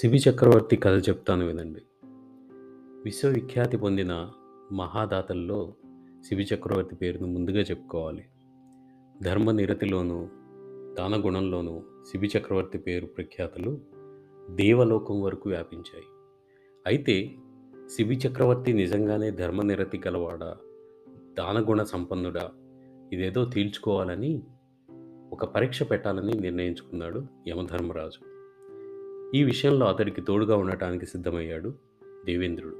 శిబి చక్రవర్తి కథ చెప్తాను వినండి. విశ్వవిఖ్యాతి పొందిన మహాదాతల్లో శివి చక్రవర్తి పేరును ముందుగా చెప్పుకోవాలి. ధర్మనిరతిలోనూ దానగుణంలోనూ శిబి చక్రవర్తి పేరు ప్రఖ్యాతలు దేవలోకం వరకు వ్యాపించాయి. అయితే శిబి చక్రవర్తి నిజంగానే ధర్మనిరతి గలవాడా దానగుణ సంపన్నుడా? ఇదేదో తేల్చుకోవాలని ఒక పరీక్ష పెట్టాలని నిర్ణయించుకున్నాడు యమధర్మరాజు. ఈ విషయంలో అతడికి తోడుగా ఉండటానికి సిద్ధమయ్యాడు దేవేంద్రుడు.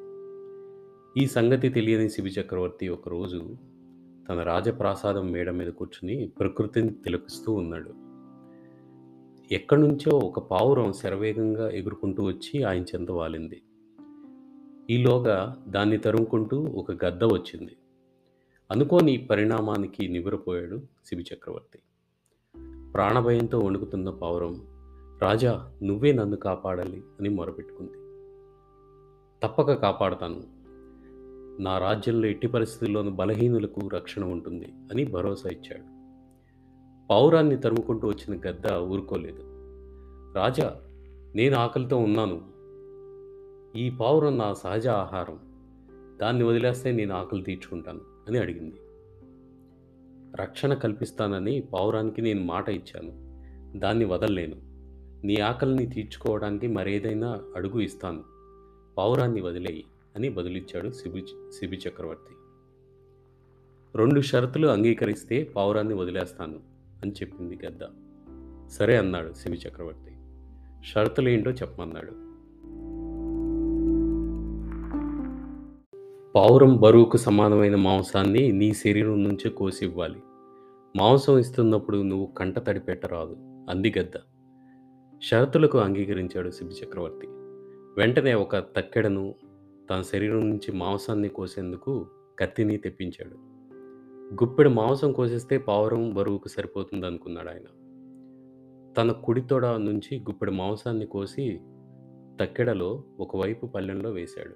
ఈ సంగతి తెలియని శిబి చక్రవర్తి ఒకరోజు తన రాజప్రాసాదం మేడ మీద కూర్చుని ప్రకృతిని తిలకిస్తూ ఉన్నాడు. ఎక్కడి నుంచో ఒక పావురం శరవేగంగా ఎగురుకుంటూ వచ్చి ఆయన చెంత వాలింది. ఈలోగా దాన్ని తరుముకుంటూ ఒక గద్ద వచ్చింది. అనుకోని పరిణామానికి నివ్వెరపోయాడు శిబి చక్రవర్తి. ప్రాణభయంతో వణుకుతున్న పావురం రాజా నువ్వే నన్ను కాపాడాలి అని మొరపెట్టుకుంది. తప్పక కాపాడతాను. నా రాజ్యంలో ఎట్టి పరిస్థితుల్లోనూ బలహీనులకు రక్షణ ఉంటుంది అని భరోసా ఇచ్చాడు. పౌరాన్ని తరుముకుంటూ వచ్చిన గద్ద ఊరుకోలేదు. రాజా నేను ఆకలితో ఉన్నాను. ఈ పావురం నా సహజ ఆహారం. దాన్ని వదిలేస్తే నేను ఆకలి తీర్చుకుంటాను అని అడిగింది. రక్షణ కల్పిస్తానని పావురానికి నేను మాట ఇచ్చాను. దాన్ని వదలలేను. నీ ఆకలిని తీర్చుకోవడానికి మరేదైనా అడుగు ఇస్తాను. పావురాన్ని వదిలేయి అని బదులిచ్చాడు శిబి శిబి చక్రవర్తి. రెండు షరతులు అంగీకరిస్తే పావురాన్ని వదిలేస్తాను అని చెప్పింది గద్ద. సరే అన్నాడు శిబి చక్రవర్తి. షరతులు ఏంటో చెప్పమన్నాడు. పావురం బరువుకు సమానమైన మాంసాన్ని నీ శరీరం నుంచే కోసి ఇవ్వాలి. మాంసం ఇస్తున్నప్పుడు నువ్వు కంట తడిపెట్టరాదు అంది గద్ద. షరతులకు అంగీకరించాడు శిబి చక్రవర్తి. వెంటనే ఒక తక్కెడను తన శరీరం నుంచి మాంసాన్ని కోసేందుకు కత్తిని తెప్పించాడు. గుప్పెడు మాంసం కోసేస్తే పావురం బరువుకు సరిపోతుంది అనుకున్నాడు ఆయన. తన కుడితోడ నుంచి గుప్పెడు మాంసాన్ని కోసి తక్కెడలో ఒకవైపు పళ్ళెంలో వేశాడు.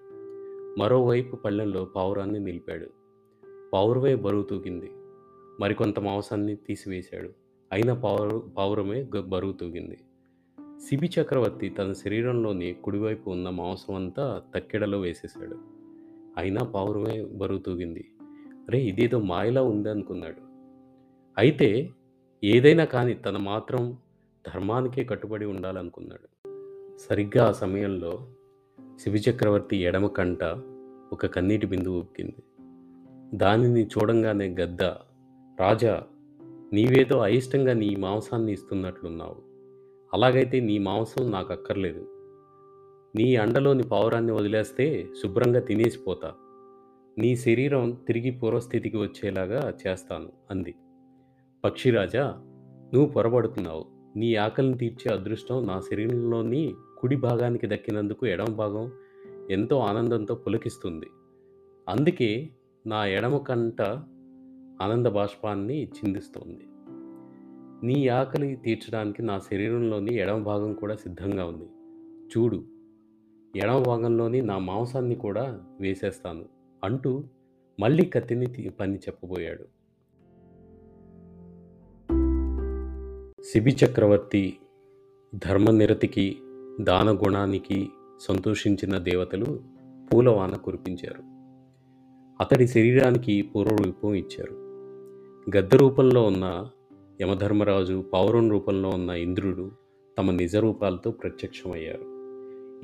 మరోవైపు పళ్ళెంలో పావురాన్ని నిలిపాడు. పావురమే బరువు తూగింది. మరికొంత మాంసాన్ని తీసివేశాడు. అయినా పావురు పావురమే బరువు తూగింది. శిబి చక్రవర్తి తన శరీరంలోని కుడివైపు ఉన్న మాంసం అంతా తక్కెడలో వేసేశాడు. అయినా పావురమే బరువు తూగింది. అరే ఇదేదో మాయలా ఉంది అనుకున్నాడు. అయితే ఏదైనా కానీ తన మాత్రం ధర్మానికే కట్టుబడి ఉండాలనుకున్నాడు. సరిగ్గా ఆ సమయంలో శిబి చక్రవర్తి ఎడమ కంట ఒక కన్నీటి బిందువు ఉక్కింది. దానిని చూడంగానే గద్ద రాజా నీవేదో అయిష్టంగా నీ మాంసాన్ని ఇస్తున్నట్లున్నావు. అలాగైతే నీ మాంసం నాకు అక్కర్లేదు నీ అండలోని పావురాన్ని వదిలేస్తే శుభ్రంగా తినేసిపోతా. నీ శరీరం తిరిగి పూర్వస్థితికి వచ్చేలాగా చేస్తాను అంది. పక్షిరాజా నువ్వు పొరబడుతున్నావు. నీ ఆకలిని తీర్చే అదృష్టం నా శరీరంలోని కుడి భాగానికి దక్కినందుకు ఎడమ భాగం ఎంతో ఆనందంతో పులకిస్తుంది. అందుకే నా ఎడమ కంట ఆనంద బాష్పాన్ని చిందిస్తోంది. నీ ఆకలి తీర్చడానికి నా శరీరంలోని ఎడమ భాగం కూడా సిద్ధంగా ఉంది. చూడు ఎడమ భాగంలోని నా మాంసాన్ని కూడా వేసేస్తాను అంటూ మళ్ళీ కత్తిని తీ- పని చెప్పబోయాడు. శిబి చక్రవర్తి ధర్మనిరతికి దానగుణానికి సంతోషించిన దేవతలు పూలవాన కురిపించారు. అతడి శరీరానికి పూర్వరూపం ఇచ్చారు. గద్ద రూపంలో ఉన్న యమధర్మరాజు పౌరం రూపంలో ఉన్న ఇంద్రుడు తమ నిజ రూపాలతో ప్రత్యక్షమయ్యారు.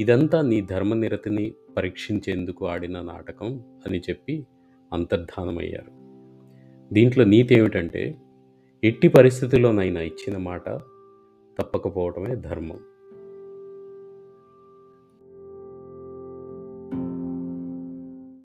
ఇదంతా నీ ధర్మనిరతిని పరీక్షించేందుకు ఆడిన నాటకం అని చెప్పి అంతర్ధానమయ్యారు. దీంట్లో నీతి ఏమిటంటే ఎట్టి పరిస్థితుల్లోనైనా ఇచ్చిన మాట తప్పకపోవడమే ధర్మం.